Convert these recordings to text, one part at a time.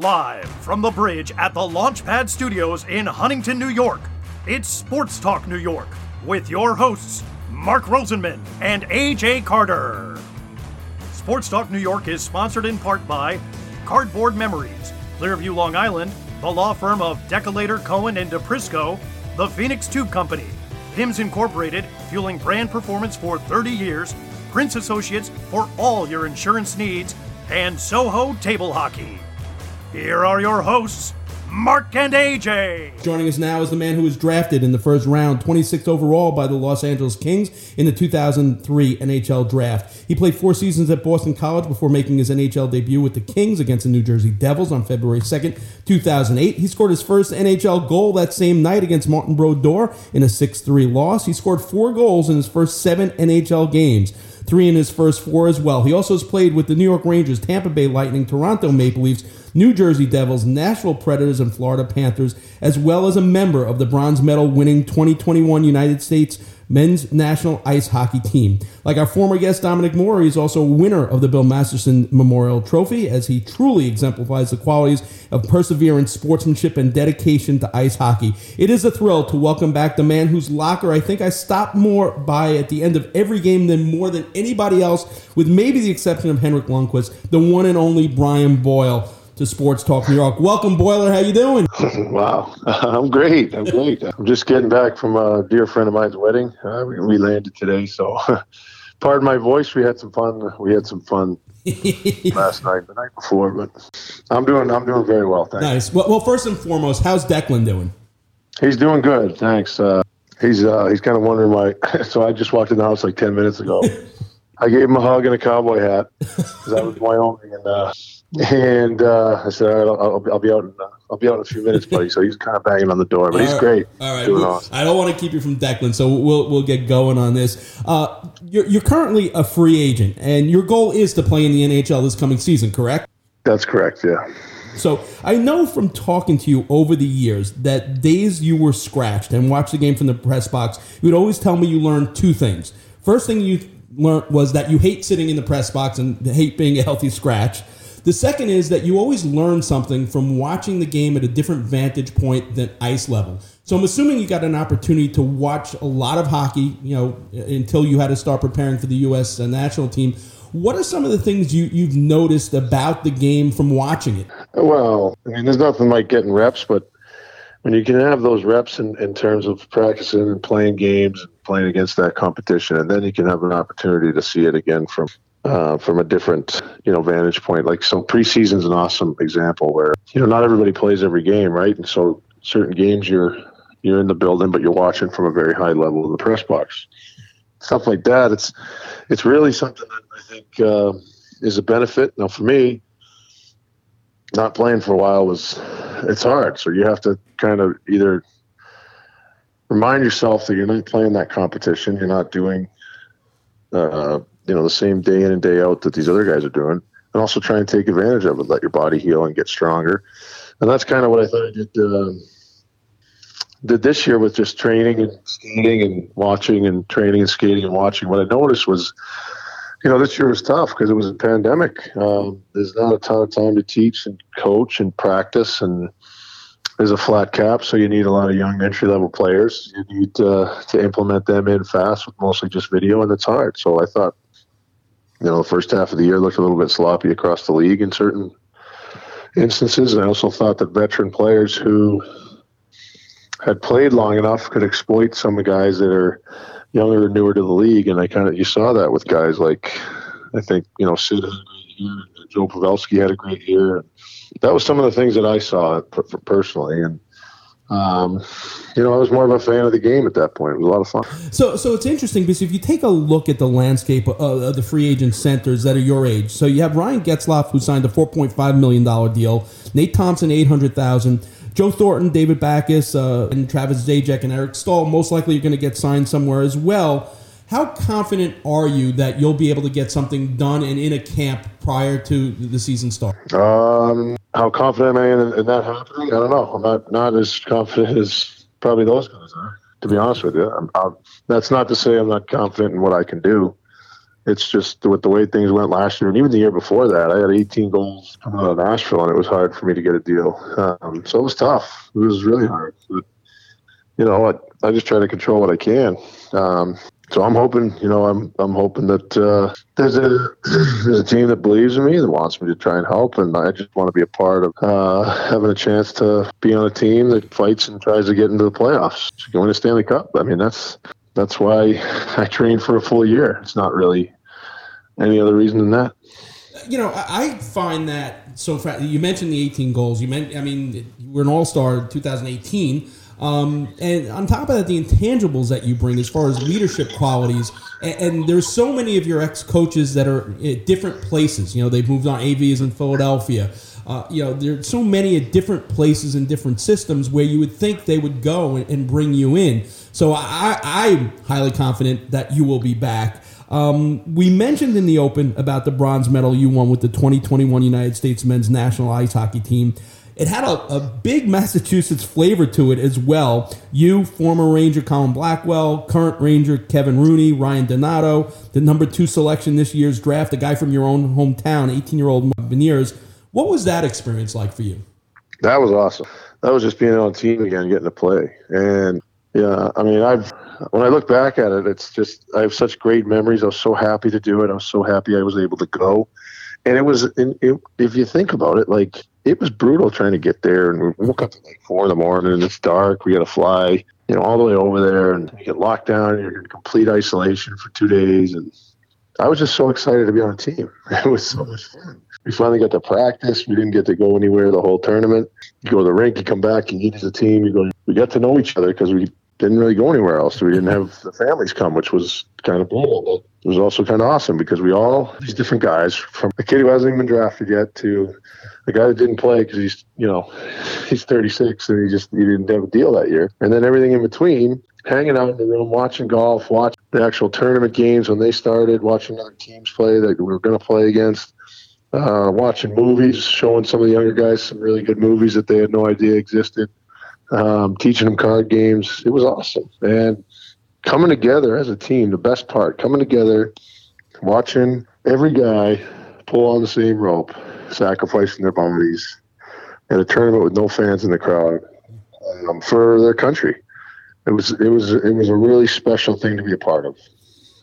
Live from the bridge at the Launchpad Studios in Huntington, New York, it's Sports Talk New York with your hosts, Mark Rosenman and AJ Carter. Sports Talk New York is sponsored in part by Cardboard Memories, Clearview, Long Island, the law firm of Decolator, Cohen, and DePrisco, the Phoenix Tube Company, PIMS Incorporated, fueling brand performance for 30 years, Prince Associates for all your insurance needs, and Soho Table Hockey. Here are your hosts, Mark and AJ. Joining us now is the man who was drafted in the first round, 26th overall by the Los Angeles Kings in the 2003 NHL draft. He played four seasons at Boston College before making his NHL debut with the Kings against the New Jersey Devils on February 2nd, 2008. He scored his first NHL goal that same night against Martin Brodeur in a 6 3 loss. He scored four goals in his first seven NHL games three in his first four as well. He also has played with the New York Rangers, Tampa Bay Lightning, Toronto Maple Leafs, New Jersey Devils, Nashville Predators, and Florida Panthers, as well as a member of the bronze medal winning 2021 United States men's national ice hockey team. Like our former guest Dominic Moore, he's also a winner of the Bill Masterton Memorial Trophy as he truly exemplifies the qualities of perseverance, sportsmanship, and dedication to ice hockey. It is a thrill to welcome back the man whose locker I think I stop more by at the end of every game than more than anybody else, with maybe the exception of Henrik Lundqvist, the one and only Brian Boyle to Sports Talk New York. Welcome, Boiler. How you doing? wow, I'm great. I'm great. I'm just getting back from a dear friend of mine's wedding. Uh, we, we, landed today, so pardon my voice. We had some fun. We had some fun last night, the night before, but I'm doing. I'm doing very well. Thanks. Nice. Well, well, first and foremost, how's Declan doing? He's doing good. Thanks. Uh, he's uh, he's kind of wondering why. so I just walked in the house like ten minutes ago. I gave him a hug and a cowboy hat because I was Wyoming, and uh, and uh, I said, I'll, I'll, I'll, be out. In, uh, I'll be out in a few minutes, buddy. So he's kind of banging on the door, but he's great. All right, well, awesome. I don't want to keep you from Declan, so we'll we'll get going on this. Uh, you're, you're currently a free agent, and your goal is to play in the NHL this coming season, correct? That's correct. Yeah. So I know from talking to you over the years that days you were scratched and watched the game from the press box, you would always tell me you learned two things. First thing you learned was that you hate sitting in the press box and hate being a healthy scratch. The second is that you always learn something from watching the game at a different vantage point than ice level. So I'm assuming you got an opportunity to watch a lot of hockey, you know, until you had to start preparing for the U.S. Uh, national team. What are some of the things you, you've noticed about the game from watching it? Well, I mean, there's nothing like getting reps, but when you can have those reps in, in terms of practicing and playing games and playing against that competition, and then you can have an opportunity to see it again from uh, from a different you know vantage point. Like so, preseason is an awesome example where you know not everybody plays every game, right? And so certain games you're you're in the building, but you're watching from a very high level in the press box. Stuff like that. It's it's really something that I think uh, is a benefit. Now, for me, not playing for a while was it's hard. So you have to kind of either remind yourself that you're not playing that competition. You're not doing uh, you know the same day in and day out that these other guys are doing, and also try and take advantage of it, let your body heal and get stronger. And that's kind of what I thought I did. Uh, did this year with just training and skating and watching and training and skating and watching. What I noticed was, you know, this year was tough because it was a pandemic. Um, there's not a ton of time to teach and coach and practice, and there's a flat cap, so you need a lot of young entry level players. You need uh, to implement them in fast with mostly just video, and it's hard. So I thought you know, the first half of the year looked a little bit sloppy across the league in certain instances. And I also thought that veteran players who had played long enough could exploit some of the guys that are younger and newer to the league. And I kind of, you saw that with guys like, I think, you know, Sid had a great year, Joe Pavelski had a great year. That was some of the things that I saw personally. And, um, you know, I was more of a fan of the game at that point. It was a lot of fun. So, so it's interesting because if you take a look at the landscape of, of the free agent centers that are your age, so you have Ryan Getzlaf who signed a four point five million dollar deal, Nate Thompson eight hundred thousand. Joe Thornton, David Backes, uh, and Travis Zajac and Eric Staal most likely are going to get signed somewhere as well. How confident are you that you'll be able to get something done and in a camp prior to the season start? Um, how confident am I in, in, that happening? I don't know. I'm not not as confident as probably those guys are. To be honest with you, I'm, I'm, that's not to say I'm not confident in what I can do. it's just with the way things went last year and even the year before that. I had 18 goals coming out of Nashville, and it was hard for me to get a deal. Um, so it was tough. It was really hard. But, you know, I, I just try to control what I can. Um, so I'm hoping, you know, I'm I'm hoping that uh, there's a there's a team that believes in me that wants me to try and help, and I just want to be a part of uh, having a chance to be on a team that fights and tries to get into the playoffs, to win a Stanley Cup. I mean, that's that's why I trained for a full year. It's not really any other reason than that. You know, I find that so. Far. You mentioned the 18 goals. You meant, I mean, you were an All Star 2018. Um, and on top of that, the intangibles that you bring as far as leadership qualities, and, and there's so many of your ex coaches that are at different places. You know, they've moved on. AV is in Philadelphia. Uh, you know, there's so many at different places and different systems where you would think they would go and, and bring you in. So I, I'm highly confident that you will be back. Um, we mentioned in the open about the bronze medal you won with the 2021 United States men's national ice hockey team. It had a, a big Massachusetts flavor to it as well. You, former Ranger Colin Blackwell, current Ranger Kevin Rooney, Ryan Donato, the number two selection this year's draft, a guy from your own hometown, 18 year old Beniers. What was that experience like for you? That was awesome. That was just being on a team again, getting to play. And yeah, I mean, I've when I look back at it, it's just I have such great memories. I was so happy to do it. I was so happy I was able to go. And it was, it, if you think about it, like it was brutal trying to get there. And we woke up at like four in the morning and it's dark. We got to fly, you know, all the way over there and you get locked down. You're in complete isolation for two days. And I was just so excited to be on a team. It was so much fun. We finally got to practice. We didn't get to go anywhere the whole tournament. You go to the rink, you come back, you eat as a team. You go. We got to know each other because we didn't really go anywhere else. We didn't have the families come, which was kind of brutal. But it was also kind of awesome because we all these different guys from a kid who hasn't even been drafted yet to the guy that didn't play because he's you know he's 36 and he just he didn't have a deal that year, and then everything in between. Hanging out in the room, watching golf, watching the actual tournament games when they started, watching other teams play that we were going to play against, uh, watching movies, showing some of the younger guys some really good movies that they had no idea existed um, teaching them card games. It was awesome. And coming together as a team, the best part, coming together, watching every guy pull on the same rope, sacrificing their bodies at a tournament with no fans in the crowd um, for their country. It was it was it was a really special thing to be a part of.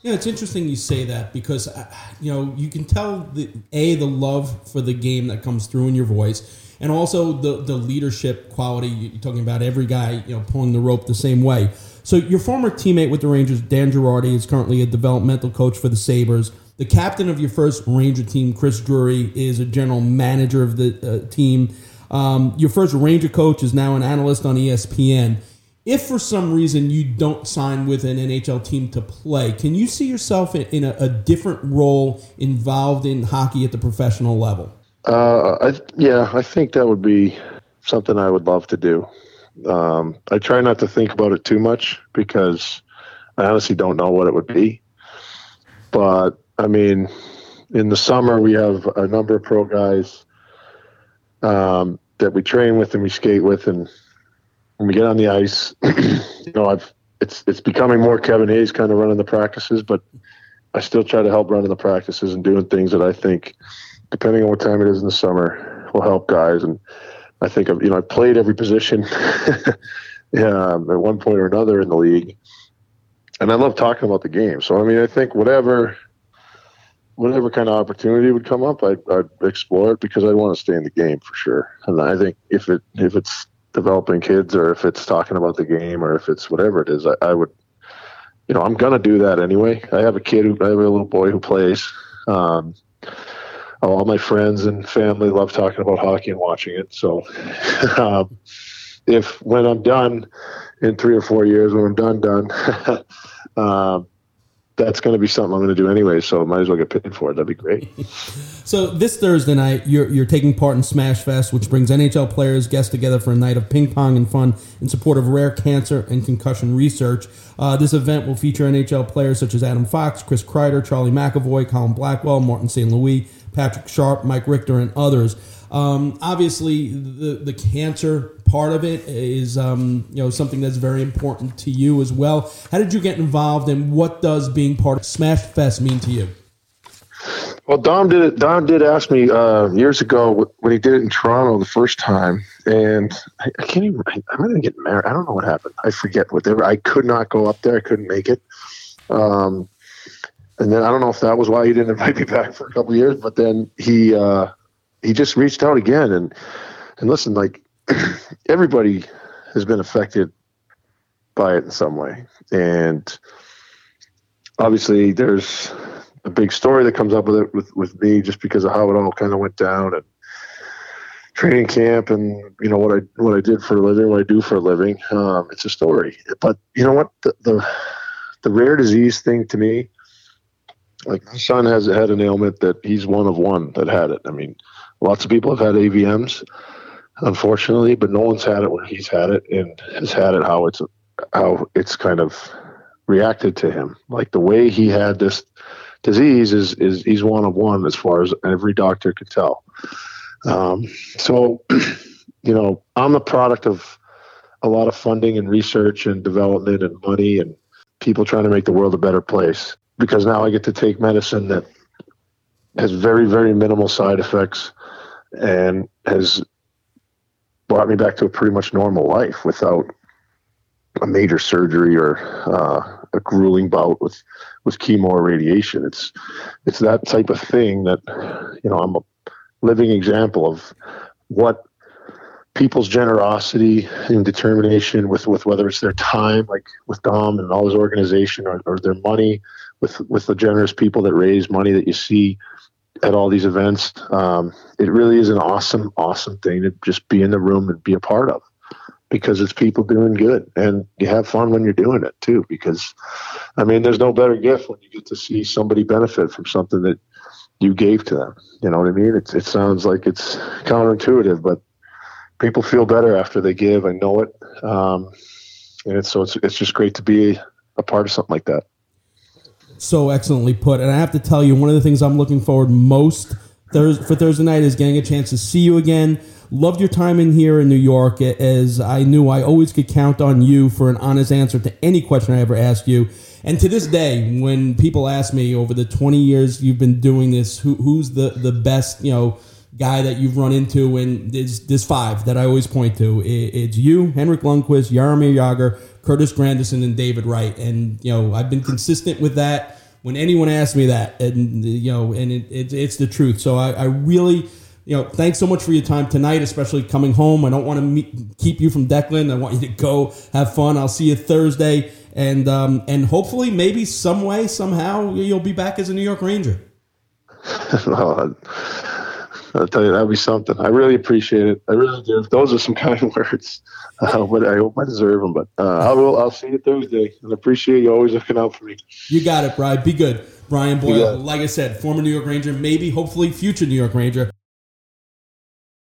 Yeah, it's interesting you say that because uh, you know you can tell the a the love for the game that comes through in your voice, and also the the leadership quality. You're talking about every guy you know pulling the rope the same way. So your former teammate with the Rangers, Dan Girardi, is currently a developmental coach for the Sabres. The captain of your first Ranger team, Chris Drury, is a general manager of the uh, team. Um, your first Ranger coach is now an analyst on ESPN. If for some reason you don't sign with an NHL team to play, can you see yourself in, in a, a different role involved in hockey at the professional level? Uh, I, yeah, I think that would be something I would love to do. Um, I try not to think about it too much because I honestly don't know what it would be. But I mean, in the summer we have a number of pro guys um, that we train with and we skate with, and when we get on the ice, you know, I've it's it's becoming more Kevin Hayes kind of running the practices, but I still try to help running the practices and doing things that I think depending on what time it is in the summer, will help guys. And I think I've, you know, I played every position yeah, at one point or another in the league. And I love talking about the game. So, I mean, I think whatever, whatever kind of opportunity would come up, I'd, I'd explore it because I want to stay in the game for sure. And I think if it, if it's developing kids or if it's talking about the game or if it's whatever it is, I, I would, you know, I'm to do that anyway. I have a kid who, I have a little boy who plays, um, all my friends and family love talking about hockey and watching it. So, um, if when I'm done in three or four years, when I'm done, done, um, that's going to be something I'm going to do anyway. So might as well get paid for it. That'd be great. so this Thursday night, you're, you're taking part in Smash Fest, which brings NHL players, guests together for a night of ping pong and fun in support of rare cancer and concussion research. Uh, this event will feature NHL players such as Adam Fox, Chris Kreider, Charlie McAvoy, Colin Blackwell, Martin St. Louis, Patrick Sharp, Mike Richter, and others. Um, obviously, the the cancer part of it is um, you know something that's very important to you as well. How did you get involved, and what does being part of Smash Fest mean to you? Well, Dom did it. Dom did ask me uh, years ago when he did it in Toronto the first time, and I, I can't even. I, I'm to get married. I don't know what happened. I forget what they were. I could not go up there. I couldn't make it. Um, and then I don't know if that was why he didn't invite me back for a couple years. But then he uh, he just reached out again, and and listen, like everybody has been affected by it in some way, and obviously there's a big story that comes up with it with, with me just because of how it all kind of went down and training camp and you know what I what I did for a living, what I do for a living. Um, it's a story, but you know what the, the the rare disease thing to me, like my son has had an ailment that he's one of one that had it. I mean, lots of people have had AVMs, unfortunately, but no one's had it when he's had it and has had it how it's how it's kind of reacted to him. Like the way he had this disease is is he's one of one as far as every doctor could tell. Um, so, you know, I'm the product of a lot of funding and research and development and money and people trying to make the world a better place. Because now I get to take medicine that has very very minimal side effects and has brought me back to a pretty much normal life without a major surgery or uh, a grueling bout with with chemo or radiation. It's it's that type of thing that you know I'm a living example of what people's generosity and determination with with whether it's their time like with Dom and all his organization or, or their money with with the generous people that raise money that you see at all these events um, it really is an awesome awesome thing to just be in the room and be a part of because it's people doing good and you have fun when you're doing it too because i mean there's no better gift when you get to see somebody benefit from something that you gave to them. You know what i mean? It, it sounds like it's counterintuitive but people feel better after they give i know it. Um, and it's, so it's, it's just great to be a part of something like that. So excellently put. And i have to tell you one of the things i'm looking forward most for thursday night is getting a chance to see you again. Loved your time in here in New York, as I knew I always could count on you for an honest answer to any question I ever asked you. And to this day, when people ask me over the 20 years you've been doing this, who, who's the, the best, you know, guy that you've run into, and there's, there's five that I always point to. it's you, Henrik Lundqvist, Jaromir Jagr, Curtis Granderson, and David Wright. And, you know, I've been consistent with that when anyone asks me that. And, you know, and it, it, it's the truth. So I, I really you know, thanks so much for your time tonight, especially coming home. I don't want to meet, keep you from Declan. I want you to go have fun. I'll see you Thursday, and um, and hopefully, maybe some way, somehow, you'll be back as a New York Ranger. well, I'll tell you that'd be something. I really appreciate it. I really do. Those are some kind words, uh, but I hope I deserve them. But uh, I will. I'll see you Thursday, and appreciate you always looking out for me. You got it, Brian. Be good, Brian Boyle. Like I said, former New York Ranger, maybe hopefully future New York Ranger.